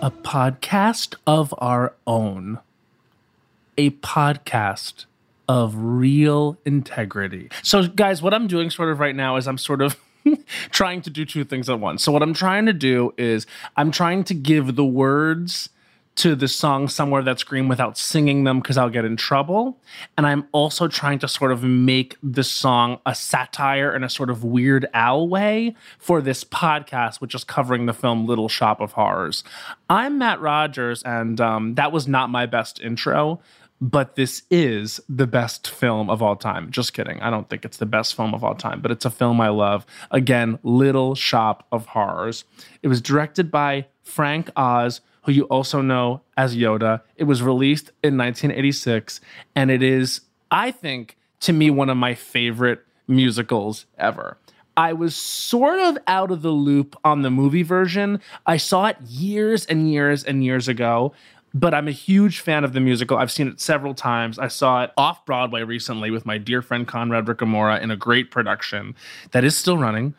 A podcast of our own. A podcast of real integrity. So, guys, what I'm doing sort of right now is I'm sort of trying to do two things at once. So, what I'm trying to do is I'm trying to give the words to the song somewhere that's green without singing them because I'll get in trouble. And I'm also trying to sort of make the song a satire in a sort of Weird Al way for this podcast, which is covering the film Little Shop of Horrors. I'm Matt Rogers, and um, that was not my best intro. But this is the best film of all time. Just kidding. I don't think it's the best film of all time, but it's a film I love. Again, Little Shop of Horrors. It was directed by Frank Oz, who you also know as Yoda. It was released in 1986, and it is, I think, to me, one of my favorite musicals ever. I was sort of out of the loop on the movie version. I saw it years and years and years ago, but I'm a huge fan of the musical. I've seen it several times. I saw it off Broadway recently with my dear friend Conrad Ricamora in a great production that is still running.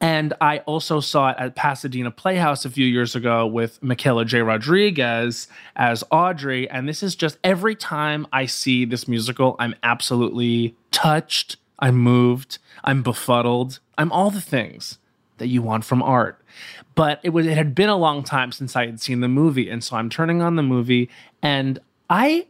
And I also saw it at Pasadena Playhouse a few years ago with Michaela J. Rodriguez as Audrey. And this is just every time I see this musical, I'm absolutely touched, I'm moved, I'm befuddled, I'm all the things that you want from art. But it was it had been a long time since I had seen the movie. And so I'm turning on the movie and I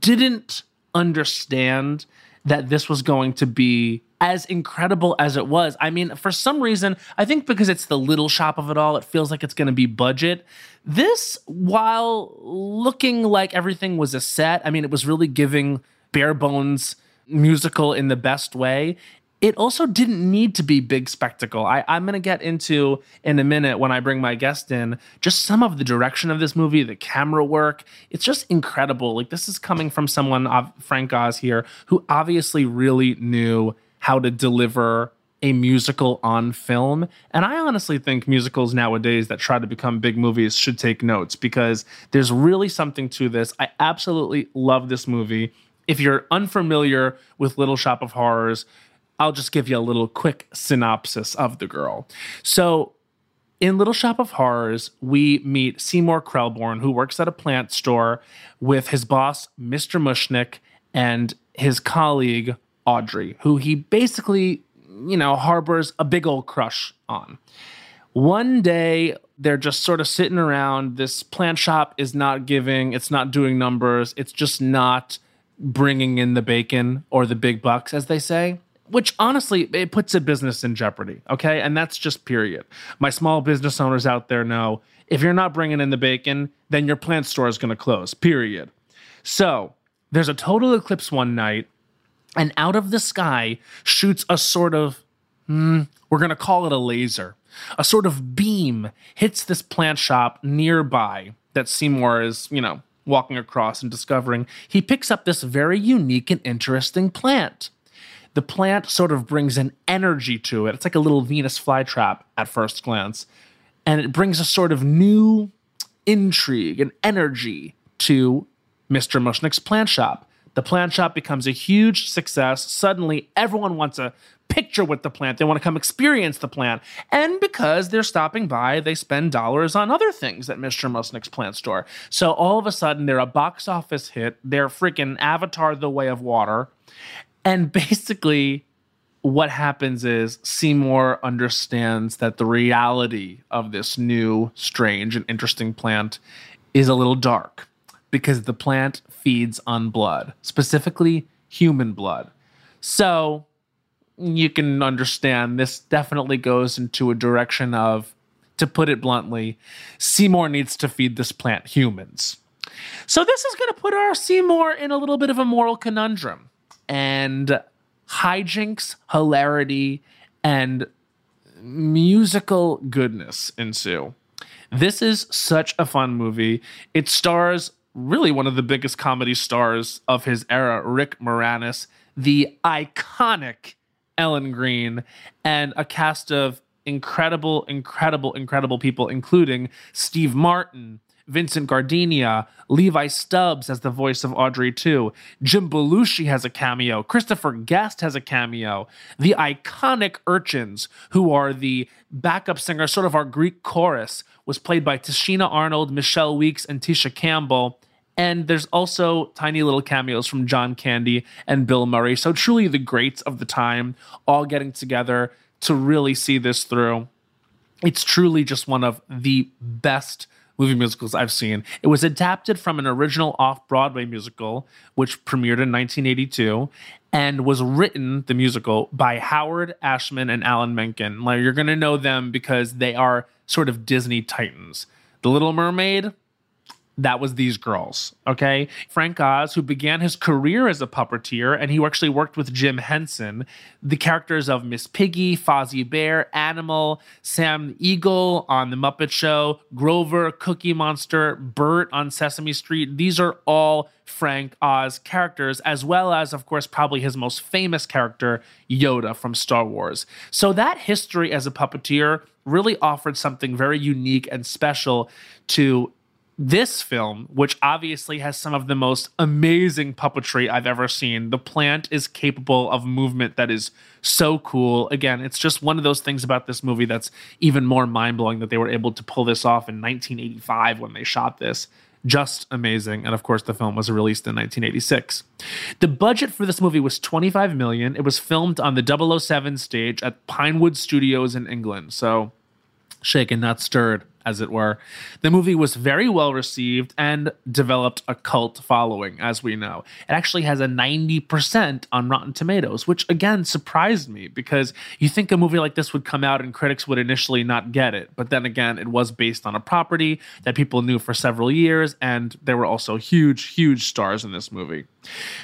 didn't understand that this was going to be as incredible as it was. I mean, for some reason, I think because it's the little shop of it all, it feels like it's going to be budget. This, while looking like everything was a set, I mean, it was really giving bare bones musical in the best way. It also didn't need to be big spectacle. I, I'm going to get into in a minute when I bring my guest in just some of the direction of this movie, the camera work. It's just incredible. Like, this is coming from someone, Frank Oz here, who obviously really knew how to deliver a musical on film. And I honestly think musicals nowadays that try to become big movies should take notes because there's really something to this. I absolutely love this movie. If you're unfamiliar with Little Shop of Horrors, I'll just give you a little quick synopsis of the girl. So, in Little Shop of Horrors, we meet Seymour Krelborn, who works at a plant store with his boss, Mr. Mushnick, and his colleague, Audrey, who he basically, you know, harbors a big old crush on. One day, they're just sort of sitting around. This plant shop is not giving, it's not doing numbers, it's just not bringing in the bacon or the big bucks, as they say. Which honestly, it puts a business in jeopardy. Okay. And that's just period. My small business owners out there know if you're not bringing in the bacon, then your plant store is going to close, period. So there's a total eclipse one night and out of the sky shoots a sort of, hmm, we're going to call it a laser. A sort of beam hits this plant shop nearby that Seymour is, you know, walking across and discovering. He picks up this very unique and interesting plant. The plant sort of brings an energy to it. It's like a little Venus flytrap at first glance. And it brings a sort of new intrigue and energy to Mr. Mushnick's plant shop. The plant shop becomes a huge success. Suddenly, everyone wants a picture with the plant. They want to come experience the plant. And because they're stopping by, they spend dollars on other things at Mr. Mushnick's plant store. So all of a sudden, they're a box office hit. They're freaking Avatar the Way of Water. And basically, what happens is Seymour understands that the reality of this new, strange, and interesting plant is a little dark because the plant feeds on blood, specifically human blood. So you can understand this definitely goes into a direction of, to put it bluntly, Seymour needs to feed this plant humans. So this is going to put our Seymour in a little bit of a moral conundrum. And hijinks, hilarity, and musical goodness ensue. This is such a fun movie. It stars really one of the biggest comedy stars of his era, Rick Moranis, the iconic Ellen Greene, and a cast of incredible, incredible, incredible people, including Steve Martin, Vincent Gardenia, Levi Stubbs as the voice of Audrey 2, Jim Belushi has a cameo, Christopher Guest has a cameo, the iconic Urchins, who are the backup singer, sort of our Greek chorus, was played by Tichina Arnold, Michelle Weeks, and Tisha Campbell. And there's also tiny little cameos from John Candy and Bill Murray. So truly the greats of the time all getting together to really see this through. It's truly just one of the best movie musicals I've seen. It was adapted from an original off Broadway musical, which premiered in 1982 and was written, the musical, by Howard Ashman and Alan Menken. Like, you're going to know them because they are sort of Disney titans. The Little Mermaid, that was these girls. Okay. Frank Oz, who began his career as a puppeteer, and he actually worked with Jim Henson. The characters of Miss Piggy, Fozzie Bear, Animal, Sam Eagle on The Muppet Show, Grover, Cookie Monster, Bert on Sesame Street. These are all Frank Oz characters, as well as, of course, probably his most famous character, Yoda from Star Wars. So that history as a puppeteer really offered something very unique and special to this film, which obviously has some of the most amazing puppetry I've ever seen, the plant is capable of movement that is so cool. Again, it's just one of those things about this movie that's even more mind blowing that they were able to pull this off in 1985 when they shot this. Just amazing. And of course, the film was released in 1986. The budget for this movie was 25 million. It was filmed on the 007 stage at Pinewood Studios in England. So, shaken, not stirred as it were. The movie was very well received and developed a cult following, as we know. It actually has a 90% on Rotten Tomatoes, which again surprised me because you think a movie like this would come out and critics would initially not get it. But then again, it was based on a property that people knew for several years, and there were also huge, huge stars in this movie.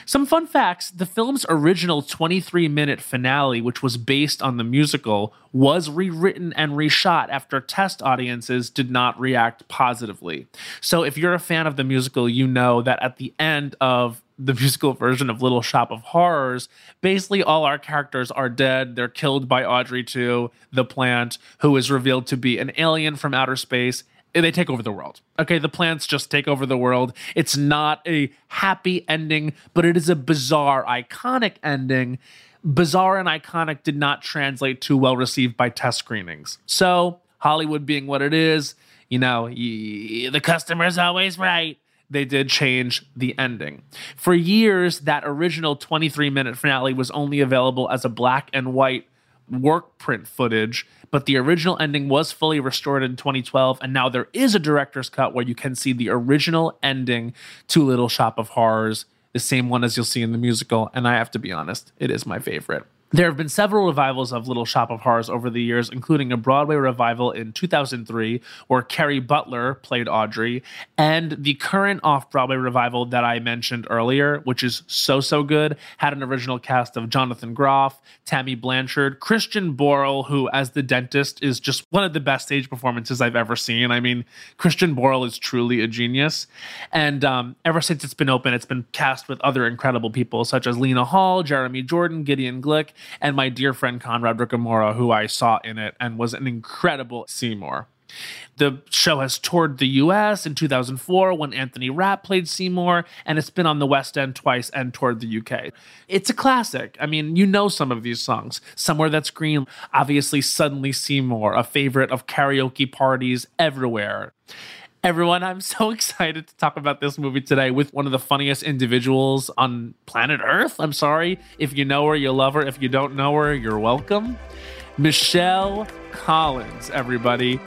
Some fun facts the film's original 23 minute finale, which was based on the musical, was rewritten and reshot after test audiences did not react positively. So, if you're a fan of the musical, you know that at the end of the musical version of Little Shop of Horrors, basically all our characters are dead. They're killed by Audrey 2, the plant, who is revealed to be an alien from outer space Eh, they take over the world. Okay, the plants just take over the world. It's not a happy ending, but it is a bizarre, iconic ending. Bizarre and iconic did not translate too well received by test screenings. So, Hollywood being what it is, you know, the customer's always right. They did change the ending. For years, that original 23 minute finale was only available as a black and white work print footage, but the original ending was fully restored in 2012, and now there is a director's cut where you can see the original ending to Little Shop of Horrors, the same one as you'll see in the musical. And I have to be honest, it is my favorite. There have been several revivals of Little Shop of Horrors over the years, including a Broadway revival in 2003 where Kerry Butler played Audrey, and the current off Broadway revival that I mentioned earlier, which is so, so good, had an original cast of Jonathan Groff, Tammy Blanchard, Christian Borle, who, as the dentist, is just one of the best stage performances I've ever seen. I mean, Christian Borle is truly a genius. And um, ever since it's been open, it's been cast with other incredible people such as Lena Hall, Jeremy Jordan, Gideon Glick and my dear friend Conrad Ricamora, who I saw in it and was an incredible Seymour. The show has toured the US in 2004 when Anthony Rapp played Seymour, and it's been on the West End twice and toured the UK. It's a classic. I mean, you know some of these songs. Somewhere That's Green, obviously, Suddenly Seymour, a favorite of karaoke parties everywhere. Everyone, I'm so excited to talk about this movie today with one of the funniest individuals on planet Earth. I'm sorry. If you know her, you love her. If you don't know her, you're welcome. Michelle Collins, everybody.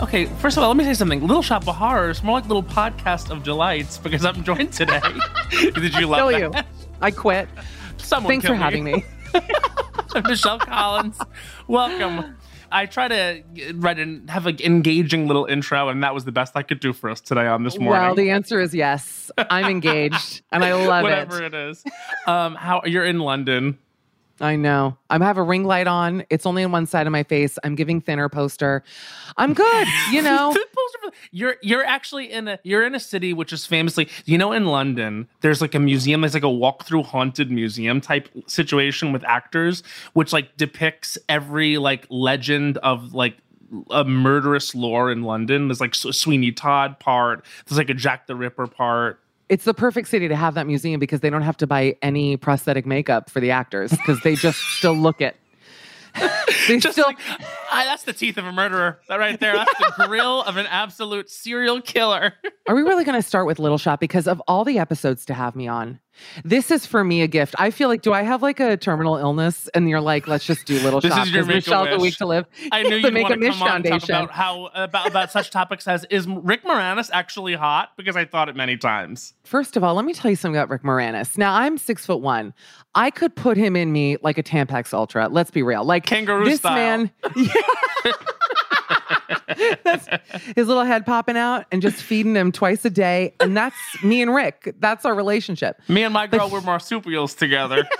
Okay, first of all, let me say something. Little Shop of Horrors, more like little podcast of delights because I'm joined today. Did you love kill that? you. I quit. Someone Thanks for having me. Michelle Collins. Welcome. I try to write and have an engaging little intro, and that was the best I could do for us today on this morning. Well, the answer is yes. I'm engaged, and I love Whatever it. Whatever it is. Um, how you're in London? I know. I have a ring light on. It's only on one side of my face. I'm giving thinner poster. I'm good. You know. The poster for- you're you're actually in a you're in a city which is famously you know in London there's like a museum there's like a walk through haunted museum type situation with actors which like depicts every like legend of like a murderous lore in London. There's like Sweeney Todd part. There's like a Jack the Ripper part. It's the perfect city to have that museum because they don't have to buy any prosthetic makeup for the actors because they just still look it. they Just still like I, that's the teeth of a murderer. That right there. That's the grill of an absolute serial killer. Are we really going to start with Little Shop because of all the episodes to have me on? This is for me a gift. I feel like, do I have like a terminal illness? And you're like, let's just do Little shots. This Shop is your Make-A-Wish. Michelle's a week to live. I knew to Make-A-Wish come on Foundation. about how about about such topics as is Rick Moranis actually hot? Because I thought it many times. First of all, let me tell you something about Rick Moranis. Now, I'm six foot one. I could put him in me like a Tampax Ultra. Let's be real. Like Kangaroo this style. man. That's his little head popping out and just feeding him twice a day. And that's me and Rick. That's our relationship. Me and my girl were marsupials together.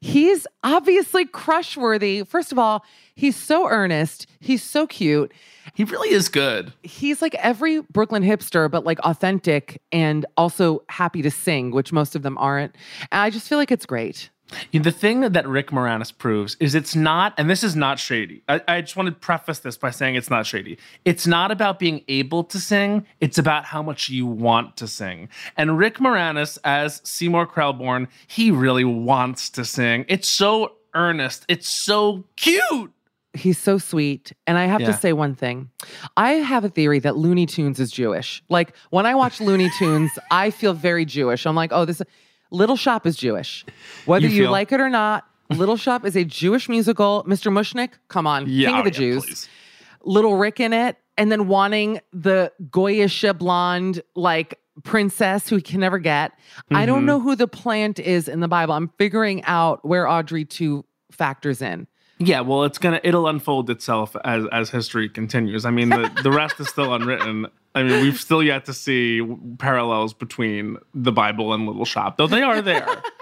He's obviously crush worthy. First of all, he's so earnest. He's so cute. he really is good. He's like every Brooklyn hipster, but like authentic and also happy to sing, which most of them aren't. And I just feel like it's great. The thing that Rick Moranis proves is it's not, and this is not shady. I, I just want to preface this by saying it's not shady. It's not about being able to sing, it's about how much you want to sing. And Rick Moranis, as Seymour Krelborn, he really wants to sing. It's so earnest, it's so cute. He's so sweet. And I have Yeah. to say one thing. I have a theory that Looney Tunes is Jewish. Like when I watch Looney Tunes, I feel very Jewish. I'm like, oh, this Little Shop is Jewish. Whether You you, like it or not, Little Shop is a Jewish musical. Mr. Mushnick, come on, Yeah, King of the yeah, Jews. please. Little Rick in it, and then wanting the Goyish blonde like princess who he can never get. I Mm-hmm. don't know who the plant is in the Bible. I'm figuring out where Audrey 2 factors in. Yeah, well, it's gonna it'll unfold itself as as history continues. I mean, the the rest is still unwritten. I mean, we've still yet to see parallels between the Bible and Little Shop, though they are there.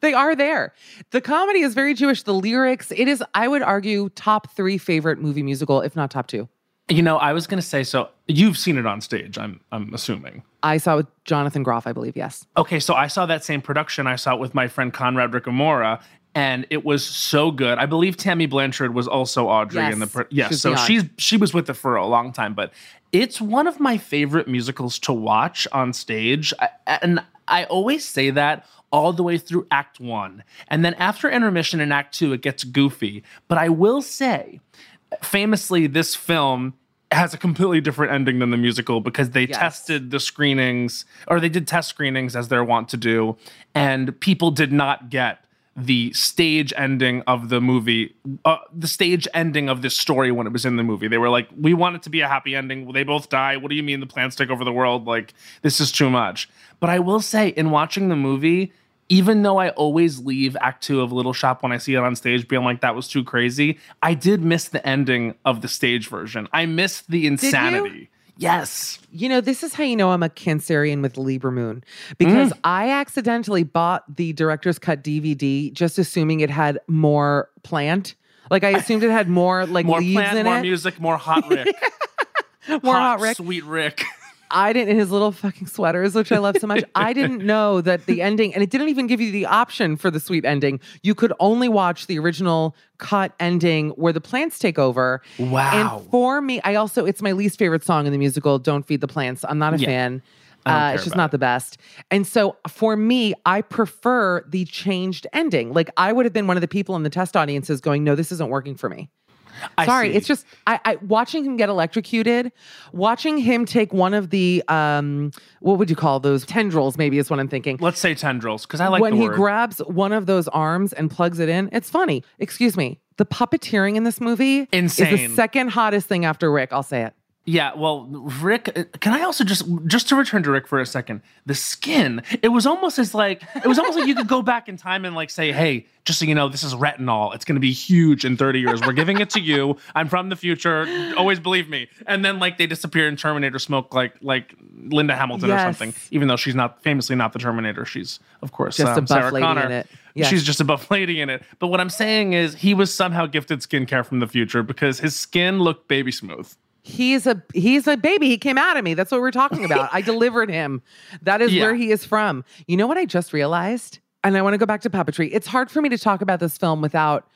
They are there. The comedy is very Jewish. The lyrics, it is, I would argue, top three favorite movie musical, if not top two. you know, I was gonna say so. You've seen it on stage, I'm I'm assuming. I saw it with Jonathan Groff, I believe. Yes. Okay, so I saw that same production. I saw it with my friend Conrad Ricamora, and it was so good. I believe Tammy Blanchard was also Audrey in the Yes, yes. she's So she's she was with it for a long time, but it's one of my favorite musicals to watch on stage, I, and I always say that all the way through Act One, and then after intermission in Act Two, it gets goofy. But I will say, famously, this film has a completely different ending than the musical because they Yes. tested the screenings or they did test screenings as they're wont to do and people did not get the stage ending of the movie uh, the stage ending of this story when it was in the movie. They were like we want it to be a happy ending. They both die. What do you mean the plants take over the world? Like this is too much. But i will say in watching the movie even though I always leave Act Two of Little Shop when I see it on stage, being like, that was too crazy, I did miss the ending of the stage version. I missed the insanity. Yes. You know, this is how you know I'm a Cancerian with Libra Moon because Mm. I accidentally bought the director's cut DVD just assuming it had more plant. Like I assumed it had more like More leaves plant, in more it. music, more hot Rick. more hot Rick. Sweet Rick. I didn't in his little fucking sweaters, which I love so much. I didn't know that the ending, and it didn't even give you the option for the sweet ending. You could only watch the original cut ending where the plants take over. Wow. And for me, I also it's my least favorite song in the musical. Don't feed the plants. I'm not a Yeah. fan. Uh, it's just not the best. And so for me, I prefer the changed ending. Like I would have been one of the people in the test audiences going, "No, this isn't working for me." I Sorry, see. it's just I, I watching him get electrocuted, watching him take one of the um what would you call those tendrils? Maybe is what I'm thinking. Let's say tendrils, because I like when he grabs one of those arms and plugs it in, it's funny. Excuse me, the puppeteering in this movie is Insane. the second hottest thing after Rick. I'll say it. Yeah, well, Rick. uh, Can I also just just to return to Rick for a second? The skin. It was almost as like it was almost like you could go back in time and like say, "Hey, just so you know, this is retinol. It's going to be huge in 30 years. We're giving it to you. I'm from the future. Always believe me." And then like they disappear in Terminator smoke, like like Linda Hamilton or something. Even though she's not famously not the Terminator, she's of course Just a um, buff Sarah lady Connor. in it. Yes. She's just a buff lady in it. But what I'm saying is, he was somehow gifted skincare from the future because his skin looked baby smooth. He's a he's a baby. He came out of me. That's what we're talking about. I delivered him. That is Yeah. where he is from. You know what I just realized? And I want to go back to puppetry. It's hard for me to talk about this film without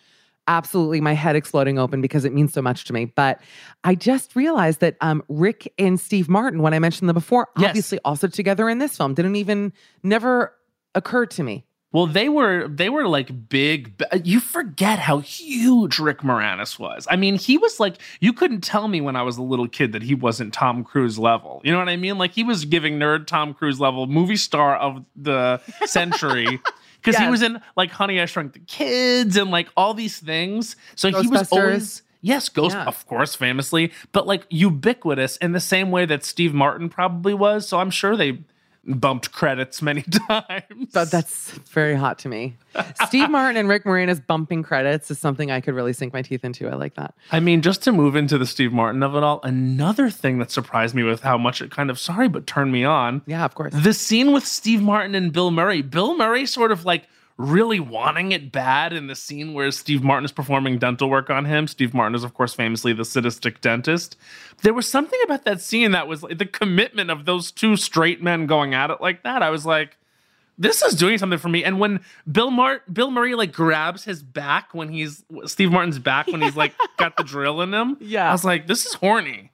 absolutely my head exploding open because it means so much to me. But I just realized that um, Rick and Steve Martin, when I mentioned them before, Yes. obviously also together in this film, didn't even never occur to me. Well, they were they were like big. Uh, you forget how huge Rick Moranis was. I mean, he was like you couldn't tell me when I was a little kid that he wasn't Tom Cruise level. You know what I mean? Like he was giving nerd Tom Cruise level movie star of the century. Because he was in like Honey I Shrunk the Kids and like all these things. So he was always yes, Ghost Yeah. of course, famously, but like ubiquitous in the same way that Steve Martin probably was. So I'm sure they bumped credits many times. But that's very hot to me. Steve Martin and Rick Moranis bumping credits is something I could really sink my teeth into. I like that. I mean, just to move into the Steve Martin of it all, another thing that surprised me with how much it kind of sorry but turned me on. Yeah, of course. The scene with Steve Martin and Bill Murray. Bill Murray sort of like really wanting it bad in the scene where Steve Martin is performing dental work on him. Steve Martin is, of course, famously the sadistic dentist. There was something about that scene that was like the commitment of those two straight men going at it like that. I was like, this is doing something for me. And when Bill Mart Bill Murray like grabs his back when he's Steve Martin's back when he's like got the drill in him, Yeah. I was like, this is horny.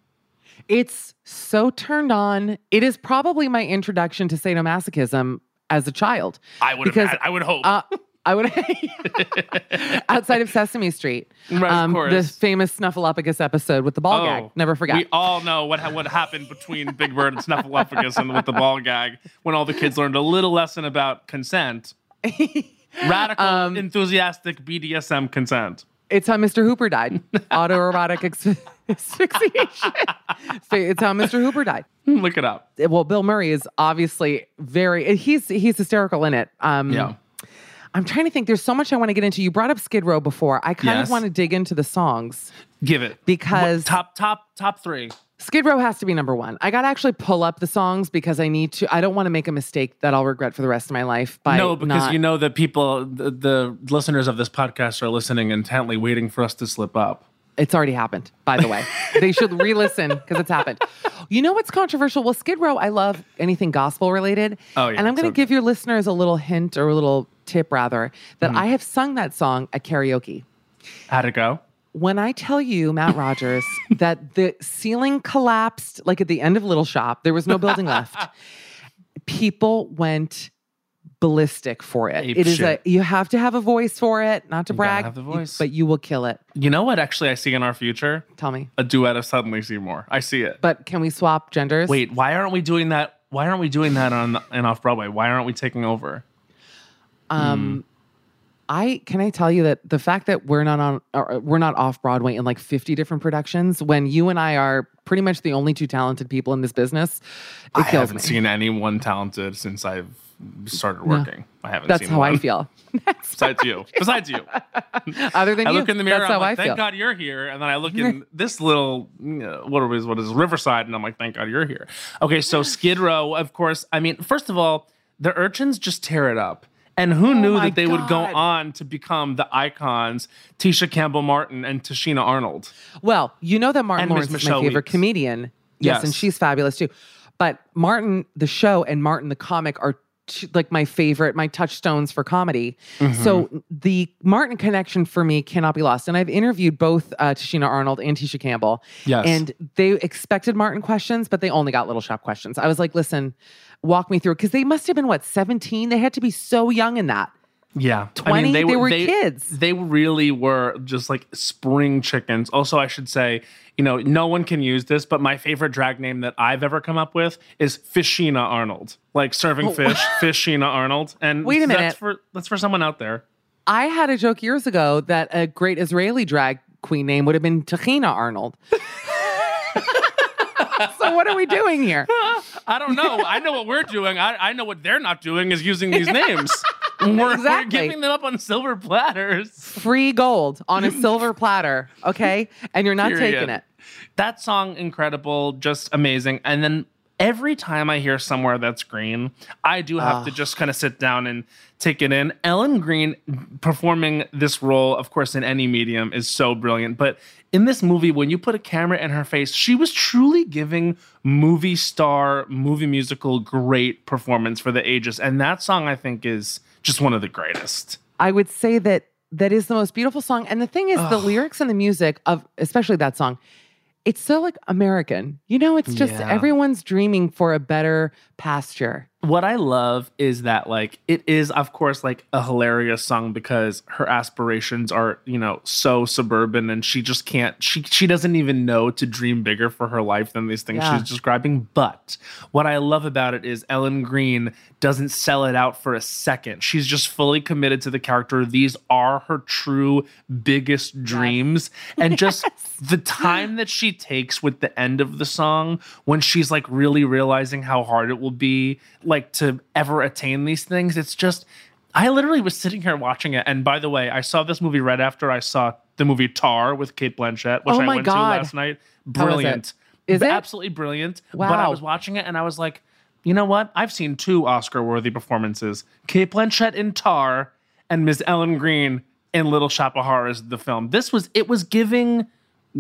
It's so turned on. It is probably my introduction to sadomasochism as a child. I would Because, have, I would hope. Uh, I would outside of Sesame Street, um, Right, of the famous Snuffleupagus episode with the ball gag. Never forget. Oh, We all know what ha- what happened between Big Bird and Snuffleupagus and with the ball gag when all the kids learned a little lesson about consent. Radical, Um, enthusiastic BDSM consent. It's how Mr. Hooper died. Autoerotic ex- asphyxiation. so it's how Mr. Hooper died. Look it up. Well, Bill Murray is obviously very he's he's hysterical in it. Um Yeah. I'm trying to think. There's so much I want to get into. You brought up Skid Row before. I kind Yes. of want to dig into the songs. Give it. Because- What- top top top three. Skid Row has to be number one. I got to actually pull up the songs because I need to. I don't want to make a mistake that I'll regret for the rest of my life. By no, because not- you know that people, the, the listeners of this podcast, are listening intently, waiting for us to slip up. It's already happened, by the way. they should re listen because it's happened. You know what's controversial? Well, Skid Row, I love anything gospel related. Oh, yeah, And I'm going so to give your listeners a little hint or a little tip, rather, that Mm-hmm. I have sung that song at karaoke. How'd it go? When I tell you, Matt Rogers, that the ceiling collapsed like at the end of Little Shop, there was no building left. People went ballistic for it. Ape it is shit. a you have to have a voice for it, not to gotta brag, have the you- voice. but you will kill it. You know what? Actually, I see in our future Tell me. a duet of Suddenly Seymour. I see it. But can we swap genders? Wait, why aren't we doing that? Why aren't we doing that on and off Broadway? Why aren't we taking over? Um, I can I tell you that the fact that we're not on or we're not off Broadway in like 50 different productions when you and I are pretty much the only two talented people in this business, it I haven't me. seen anyone talented since I've started working. I haven't seen That's how one. I feel. Besides you. Besides you. Other than I you, look in the mirror. that's I'm how like, I thank feel. God you're here. And then I look in this little, what is what is Riverside, and I'm like, thank God you're here. Okay, so Skid Row, of course. I mean, first of all, the urchins just tear it up. And who oh knew Oh my that they would go on to become the icons, Tisha Campbell Martin and Tichina Arnold? Well, you know that Martin And Lawrence is my favorite Weeks. comedian. Yes, Yes. and she's fabulous too. But Martin, the show, and Martin, the comic, are t- like my favorite, my touchstones for comedy. Mm-hmm. So the Martin connection for me cannot be lost. And I've interviewed both uh, Tichina Arnold and Tisha Campbell. Yes. And they expected Martin questions, but they only got Little Shop questions. I was like, listen, walk me through because they must have been what 17. They had to be so young in that. Yeah, 20? They were kids. They really were just like spring chickens. Also, I should say, you know, no one can use this, but my favorite drag name that I've ever come up with is Fishina Arnold, like serving oh. fish, Fishina Arnold. And Oh. Wait a minute. that's for that's for someone out there. I had a joke years ago that a great Israeli drag queen name would have been Tahina Arnold. so what are we doing here? I don't know. I know what we're doing. I, I know what they're not doing is using these names. We're, we're giving them up on silver platters. Free gold on a silver platter, okay? And you're not Period. taking it. That song, incredible, just amazing. And then every time I hear somewhere that's green, I do have to just kind of sit down and take it in. Ellen Greene performing this role, of course, in any medium is so brilliant. But in this movie, when you put a camera in her face, she was truly giving movie star, movie musical, great performance for the ages. And that song, I think, is just one of the greatest. I would say that that is the most beautiful song. And the thing is, the lyrics and the music of especially that song, it's so like American. You know, it's just Yeah. everyone's dreaming for a better pasture. what I love is that like it is of course like a hilarious song because her aspirations are, you know, so suburban and she just can't she she doesn't even know to dream bigger for her life than these things Yeah. she's describing. But what I love about it is Ellen Greene doesn't sell it out for a second. She's just fully committed to the character. These are her true biggest dreams and just the time that she takes with the end of the song when she's like really realizing how hard it will be like to ever attain these things it's just i literally was sitting here watching it and by the way i saw this movie right after i saw the movie tar with cate blanchett which Oh i went God. to last night How was it? brilliant Is it? absolutely brilliant Wow. but i was watching it and i was like you know what i've seen two oscar worthy performances cate blanchett in tar and ms ellen greene in little shop of horrors the film this was it was giving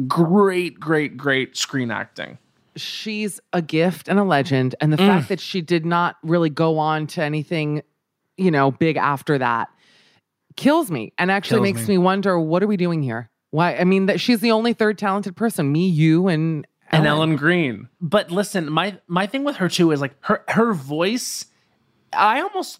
great great great screen acting She's a gift and a legend. And the Mm. fact that she did not really go on to anything, you know, big after that kills me and actually Kills makes me. me. wonder what are we doing here? Why? I mean, that she's the only third talented person. Me, you, and and Ellen Greene. But listen, my my thing with her too is like her her voice. I almost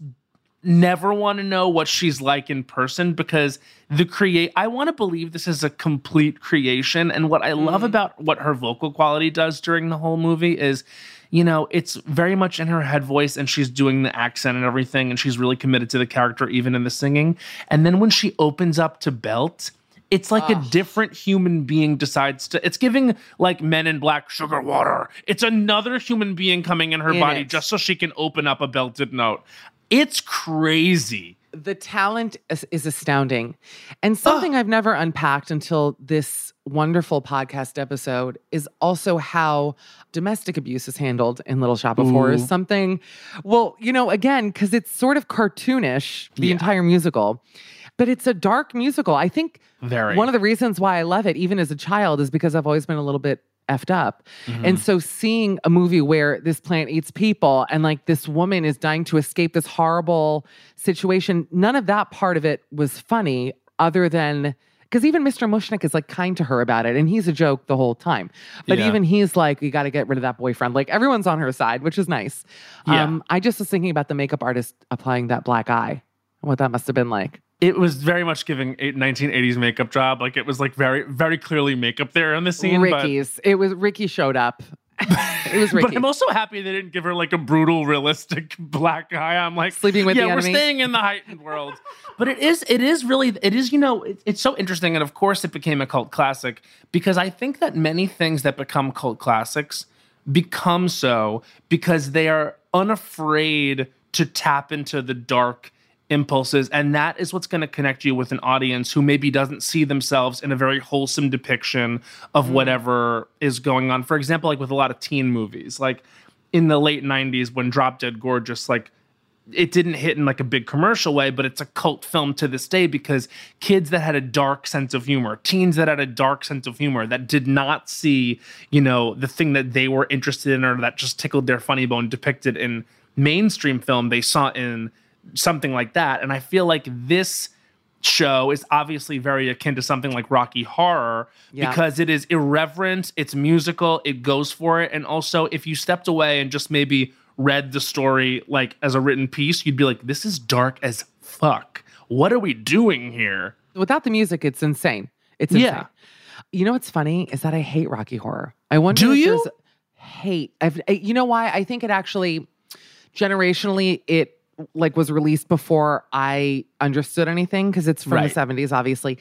never want to know what she's like in person because the create I want to believe this is a complete creation and what I love about what her vocal quality does during the whole movie is you know it's very much in her head voice and she's doing the accent and everything and she's really committed to the character even in the singing. And then when she opens up to belt it's like a different human being decides to it's giving like men in black sugar water. It's another human being coming in her body just so she can open up a belted note it's crazy the talent is, is astounding. And something I've never unpacked until this wonderful podcast episode is also how domestic abuse is handled in Little Shop of Horrors. Something, well, you know, again, because it's sort of cartoonish, the Yeah. entire musical, but it's a dark musical. I think Very. one of the reasons why I love it, even as a child, is because I've always been a little bit effed up. Mm-hmm. And so seeing a movie where this plant eats people and like this woman is dying to escape this horrible situation, none of that part of it was funny other than because even Mr. Mushnick is like kind to her about it and he's a joke the whole time. But Yeah. even he's like, you got to get rid of that boyfriend. Like everyone's on her side, which is nice. Yeah. Um, I just was thinking about the makeup artist applying that black eye and what that must have been like. It was very much giving a 1980s makeup job like it was like very very clearly makeup there in the scene but- Ricky's. It was Ricky showed up. it was Ricky. But I'm also happy they didn't give her like a brutal, realistic black eye. I'm like Sleeping with yeah, the we're staying in the heightened world. but it is, it is really, it is. You know, it, it's so interesting, and of course, it became a cult classic because I think that many things that become cult classics become so because they are unafraid to tap into the dark impulses and that is what's going to connect you with an audience who maybe doesn't see themselves in a very wholesome depiction of mm. whatever is going on. For example like with a lot of teen movies like in the late 90s when drop dead gorgeous like it didn't hit in like a big commercial way, but it's a cult film to this day because kids that had a dark sense of humor, teens that had a dark sense of humor, that did not see, you know, the thing that they were interested in or that just tickled their funny bone depicted in mainstream film, they saw in something like that. And I feel like this show is obviously very akin to something like Rocky Horror Yeah. because it is irreverent, it's musical, it goes for it. And also, if you stepped away and just maybe read the story like as a written piece, you'd be like, this is dark as fuck. What are we doing here? Without the music, it's insane. It's Yeah. You know what's funny is that I hate Rocky Horror. I wonder Do if you? hate. I've, I- you know why? I think it actually generationally it like was released before I understood anything because it's from Right. the 70s, obviously.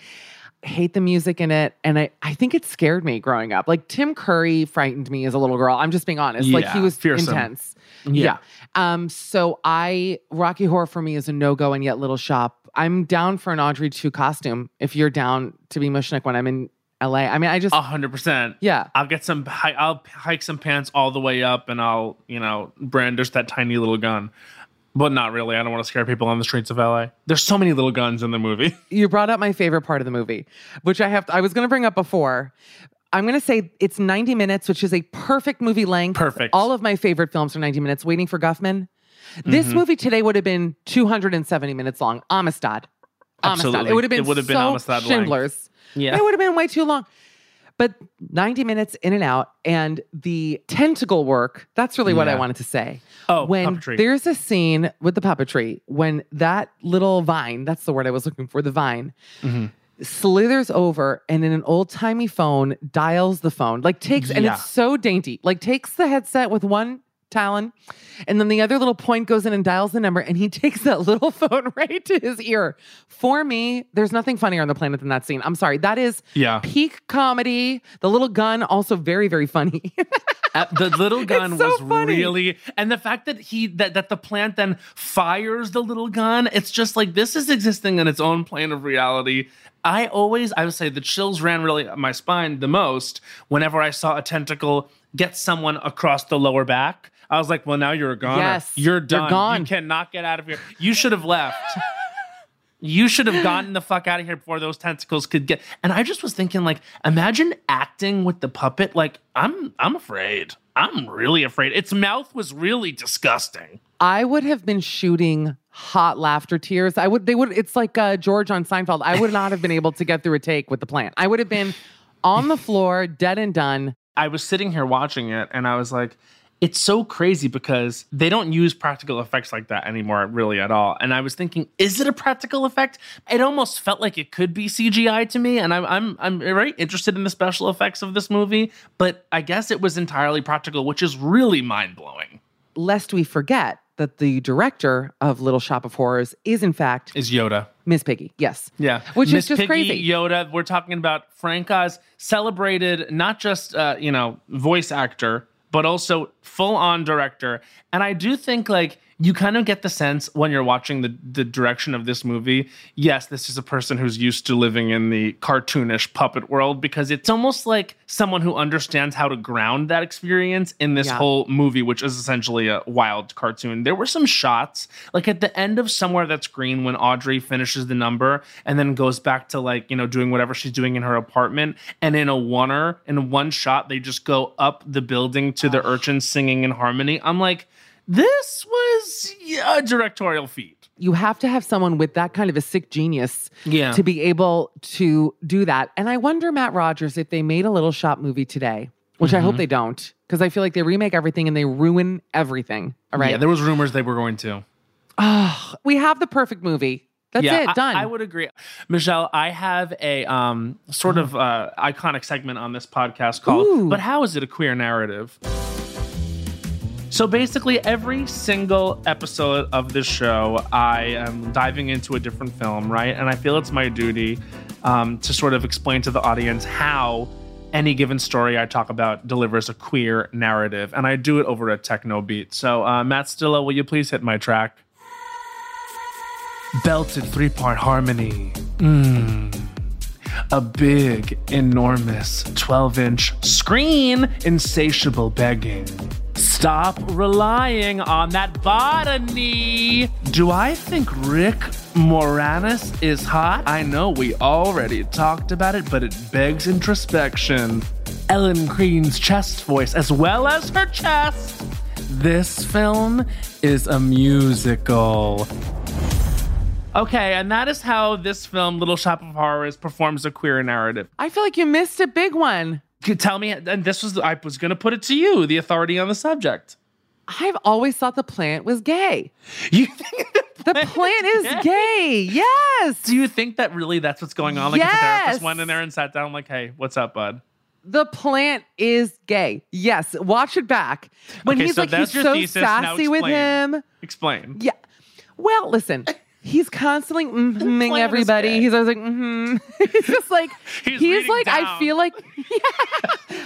hate the music in it. And I, I think it scared me growing up. Like Tim Curry frightened me as a little girl. I'm just being honest. like he was fearsome. intense. Yeah. Um, so I Rocky Horror for me is a no-go and yet Little Shop. I'm down for an Audrey 2 costume if you're down to be Mushnick when I'm in LA. I mean, I just hundred percent. yeah. I'll get some. I'll hike some pants all the way up, and I'll, you know, brandish that tiny little gun. But not really. I don't want to scare people on the streets of LA. There's so many little guns in the movie. you brought up my favorite part of the movie, which I have I was going to bring up before. I'm going to say it's 90 minutes, which is a perfect movie length. Perfect. All of my favorite films are 90 minutes. Waiting for Guffman. This Mm-hmm. movie today would have been 270 minutes long. Amistad. Amistad. Absolutely. It would have been It would have been so Amistad length. Schindler's. Yeah. It would have been way too long. But 90 minutes in and out, and the tentacle work, that's really what I wanted to say. Oh, when puppetry. there's a scene with the puppetry, when that little vine, that's the word I was looking for, the vine, Mm-hmm. slithers over and in an old timey phone dials the phone, like takes, and Yeah. it's so dainty, like takes the headset with one talon, and then the other little point goes in and dials the number, and he takes that little phone right to his ear. For me, there's nothing funnier on the planet than that scene. I'm sorry. That is Yeah. peak comedy. The little gun, also very, very funny. Uh, the little gun so was funny. really, and the fact that he that that the plant then fires the little gun. It's just like this is existing in its own plane of reality. I always, I would say, the chills ran really up my spine the most whenever I saw a tentacle get someone across the lower back. I was like, well, now you're a goner. Yes, you're you're done. gone. You cannot get out of here. You should have left. You should have gotten the fuck out of here before those tentacles could get. And I just was thinking, like, imagine acting with the puppet. Like, I'm, I'm afraid. I'm really afraid. Its mouth was really disgusting. I would have been shooting hot laughter tears. I would, they would, it's like uh, George on Seinfeld. I would not have been able to get through a take with the plant. I would have been on the floor, dead and done. I was sitting here watching it, and I was like, it's so crazy because they don't use practical effects like that anymore, really at all. And I was thinking, is it a practical effect? It almost felt like it could be CGI to me, and I'm I'm I'm very interested in the special effects of this movie, but I guess it was entirely practical, which is really mind blowing. Lest we forget that the director of Little Shop of Horrors is, in fact, Is Yoda? Miss Piggy. Yes. Yeah, Which Miss is just Piggy, crazy. Yoda. We're talking about Frank Oz, celebrated not just uh, you know voice actor, but also full on director. And I do think like you kind of get the sense when you're watching the the direction of this movie. Yes, this is a person who's used to living in the cartoonish puppet world because it's almost like someone who understands how to ground that experience in this Yeah. whole movie, which is essentially a wild cartoon. There were some shots, like at the end of Somewhere That's Green, when Audrey finishes the number and then goes back to like, you know, doing whatever she's doing in her apartment. And in a oneer, in one shot, they just go up the building to the urchins singing in harmony. I'm like, this was a directorial feat. You have to have someone with that kind of a sick genius Yeah. to be able to do that. And I wonder, Matt Rogers, if they made a Little Shop movie today, which I hope Mm-hmm. they don't, because I feel like they remake everything and they ruin everything. All right. Yeah, there was rumors they were going to. we have the perfect movie. That's yeah, it. I- Done. I, would agree. Michelle, I have a um, sort of uh, iconic segment on this podcast called Ooh. But How Is It a Queer Narrative? So basically, every single episode of this show, I am diving into a different film, right? And I feel it's my duty um, to sort of explain to the audience how any given story I talk about delivers a queer narrative. And I do it over a techno beat. So, uh, Matt Stillo, will you please hit my track? belted three part harmony. Mmm. A big, enormous 12 inch screen, insatiable begging. Stop relying on that botany. Do I think Rick Moranis is hot? I know we already talked about it, but it begs introspection. Ellen Greene's chest voice, as well as her chest. This film is a musical. Okay, and that is how this film, Little Shop of Horrors, performs a queer narrative. I feel like you missed a big one. Tell me, and this was, I was going to put it to you, the authority on the subject. I've always thought the plant was gay. You think, The plant is gay. Yes. do you think that really that's what's going on? Like if a therapist went in there and sat down, like, hey, what's up, bud? The plant is gay. Yes. Watch it back. When Okay, he's so like, he's so thesis. Sassy with him. Explain. Yeah. Well, listen, He's constantly mm-hing everybody. He's always like, mm-hmm. he's just like, He's he's, like, I feel like, yeah.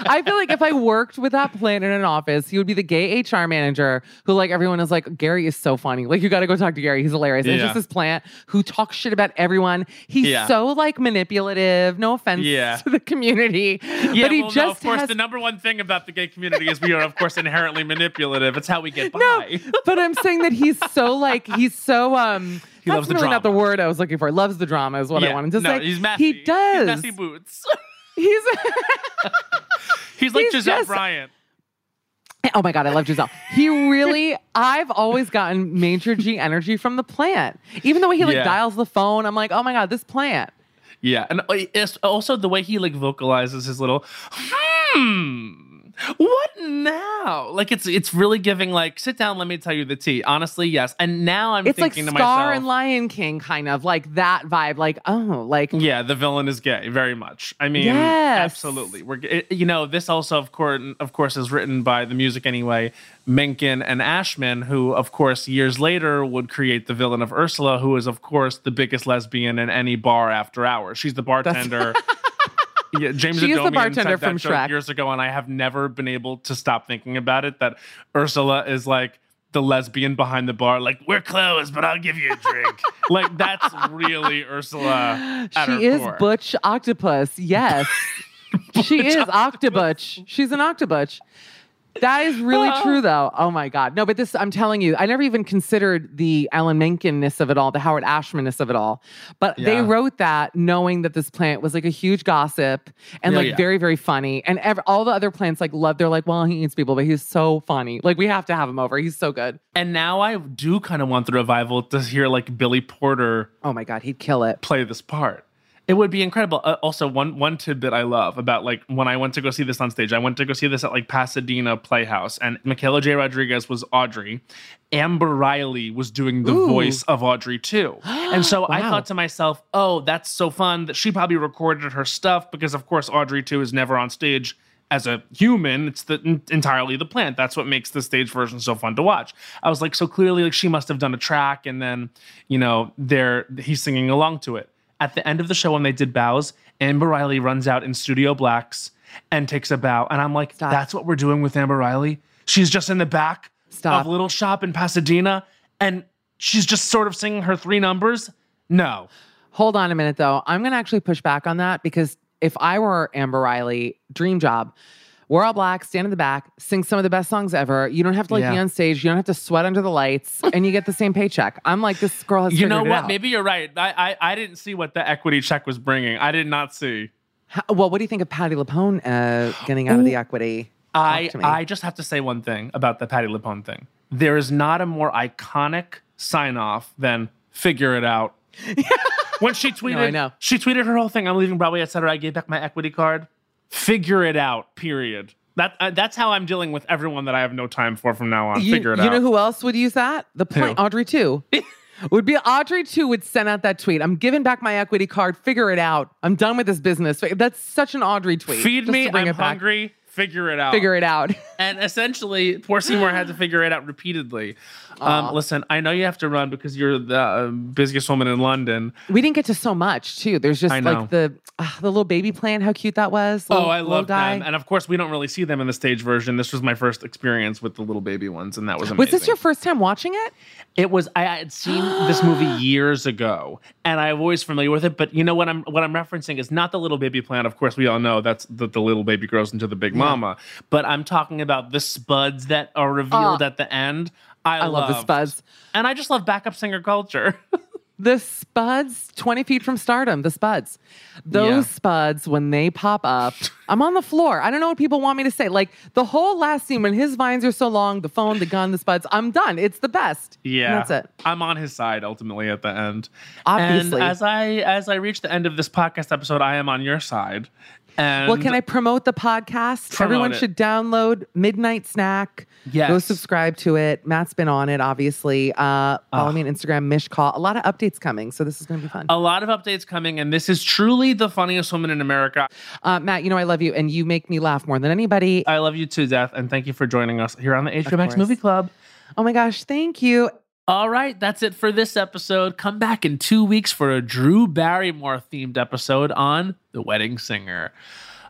I feel like if I worked with that plant in an office, he would be the gay HR manager who, like, everyone is like, Gary is so funny. Like, you got to go talk to Gary. He's hilarious. And it's just this plant who talks shit about everyone. He's Yeah. so like manipulative. No offense Yeah. to the community, Yeah, but he well, just no, of course, has the number one thing about the gay community is we are, of course, inherently manipulative. It's how we get by. No, but I'm saying that he's so like he's so um. He that's really not the word I was looking for. Loves the drama is what I wanted to no, say. He's messy. He does. He's messy boots. He's He's like He's Gizelle just- Bryant. oh my god, I love Gizelle. He really. I've always gotten major G energy from the plant. Even the way he like Yeah. dials the phone, I'm like, oh my god, this plant. Yeah, and uh, it's also the way he like vocalizes his little hmm. What now? Like it's it's really giving like sit down, let me tell you the tea. Honestly, yes. And now I'm It's like thinking Scar to myself, and Lion King, kind of like that vibe. Like oh, like yeah, the villain is gay, very much. I mean, Yes. absolutely. We're it, you know this also of course of course is written by the music anyway, Menken and Ashman, who of course years later would create the villain of Ursula, who is of course the biggest lesbian in any bar after hours. She's the bartender. Yeah, James She is the Adomian bartender from Shrek. years ago, and I have never been able to stop thinking about it. That Ursula is like the lesbian behind the bar, like we're closed, but I'll give you a drink. like that's really Ursula. At her she is core. Butch Octopus. Yes. she is Octobutch. She's an Octobutch. That is really true, though. Oh my God. No, but this, I'm telling you, I never even considered the Alan Menken-ness of it all, the Howard Ashman-ness of it all. But they wrote that knowing that this plant was like a huge gossip and Yeah, like yeah. very, very funny. And ev- all the other plants like love, they're like, well, he eats people, but he's so funny. Like, we have to have him over. He's so good. And now I do kind of want the revival to hear like Billy Porter Oh my God, he'd kill it. play this part. It would be incredible. Uh, also, one one tidbit I love about like when I went to go see this on stage, I went to go see this at like Pasadena Playhouse, and Michaela J. Rodriguez was Audrey. Amber Riley was doing the Ooh. voice of Audrey II. And so I thought to myself, oh, that's so fun that she probably recorded her stuff because, of course, Audrey II is never on stage as a human. It's the entirely the plant. That's what makes the stage version so fun to watch. I was like, so clearly, like she must have done a track, and then you know, there he's singing along to it. At the end of the show, when they did bows, Amber Riley runs out in Studio Blacks and takes a bow, and I'm like, Stop. that's what we're doing with Amber Riley. She's just in the back Stop. of Little Shop in Pasadena, and she's just sort of singing her three numbers. No, Hold on a minute, though. I'm going to actually push back on that because if I were Amber Riley, dream job, we're all black, stand in the back, sing some of the best songs ever. You don't have to like be on stage. You don't have to sweat under the lights, and you get the same paycheck. I'm like, this girl has you figured know it what? out. Maybe you're right. I, I I didn't see what the equity check was bringing. I did not see. How- well, what do you think of Patti LuPone uh, getting out of the equity? I. I just have to say one thing about the Patti LuPone thing. There is not a more iconic sign off than "figure it out." when she tweeted, I know. she tweeted her whole thing. I'm leaving Broadway, etc. I gave back my equity card. Figure it out. Period. That uh, that's how I'm dealing with everyone that I have no time for from now on. you, Figure it you out. You know who else would use that? The point Who? Audrey II. would be Audrey II would send out that tweet. I'm giving back my equity card. Figure it out. I'm done with this business. That's such an Audrey tweet. Feed me. I'm it back. Figure it out. Figure it out. And essentially, poor Seymour had to figure it out repeatedly. Um, listen, I know you have to run because you're the uh, busiest woman in London. We didn't get to so much too. There's just like the uh, the little baby plant. How cute that was. Oh, I love them, and of course, we don't really see them in the stage version. This was my first experience with the little baby ones, and that was amazing. Was this your first time watching it? It was. I had seen this movie years ago, and I'm always familiar with it. But you know what I'm what I'm referencing is not the little baby plant. Of course, we all know that's that the little baby grows into the big mama. But I'm talking about the spuds that are revealed Oh. at the end. I, I love the spuds. and I just love backup singer culture. The spuds, 20 feet from stardom, the spuds. Those Yeah. spuds, when they pop up, I'm on the floor. I don't know what people want me to say. Like the whole last scene, when his vines are so long, the phone, the gun, the spuds, I'm done. It's the best. And Yeah, that's it. I'm on his side ultimately at the end. Obviously. and as I as I reach the end of this podcast episode, I am on your side. And Well, can I promote the podcast? Promote Everyone it. should download Midnight Snack. Yes. Go subscribe to it. Matt's been on it, obviously. Uh, follow me on Instagram, Mish Call. A lot of updates coming, so this is going to be fun. A lot of updates coming, and this is truly the funniest woman in America. Uh, Matt, you know I love you, and you make me laugh more than anybody. I love you to death, and thank you for joining us here on the HBO Max. Movie Club. Oh my gosh, thank you. All right, that's it for this episode. Come back in two weeks for a Drew Barrymore themed episode on The Wedding Singer.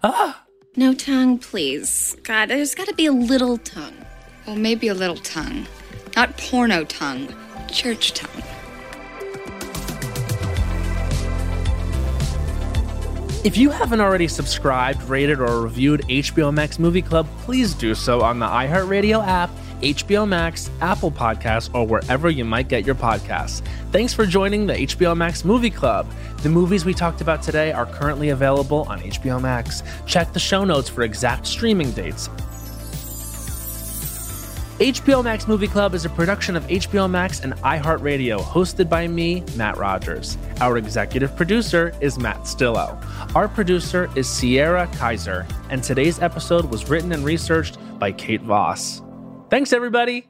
Ah. No tongue, please. God, there's got to be a little tongue. Well, maybe a little tongue. Not porno tongue, church tongue. If you haven't already subscribed, rated, or reviewed HBO Max Movie Club, please do so on the iHeartRadio app, HBO Max, Apple Podcasts, or wherever you might get your podcasts. Thanks for joining the HBO Max Movie Club. The movies we talked about today are currently available on HBO Max. Check the show notes for exact streaming dates. HBO Max Movie Club is a production of HBO Max and iHeartRadio, hosted by me, Matt Rogers. Our executive producer is Matt Stillo. Our producer is Sierra Kaiser, and today's episode was written and researched by Kate Voss. Thanks, everybody.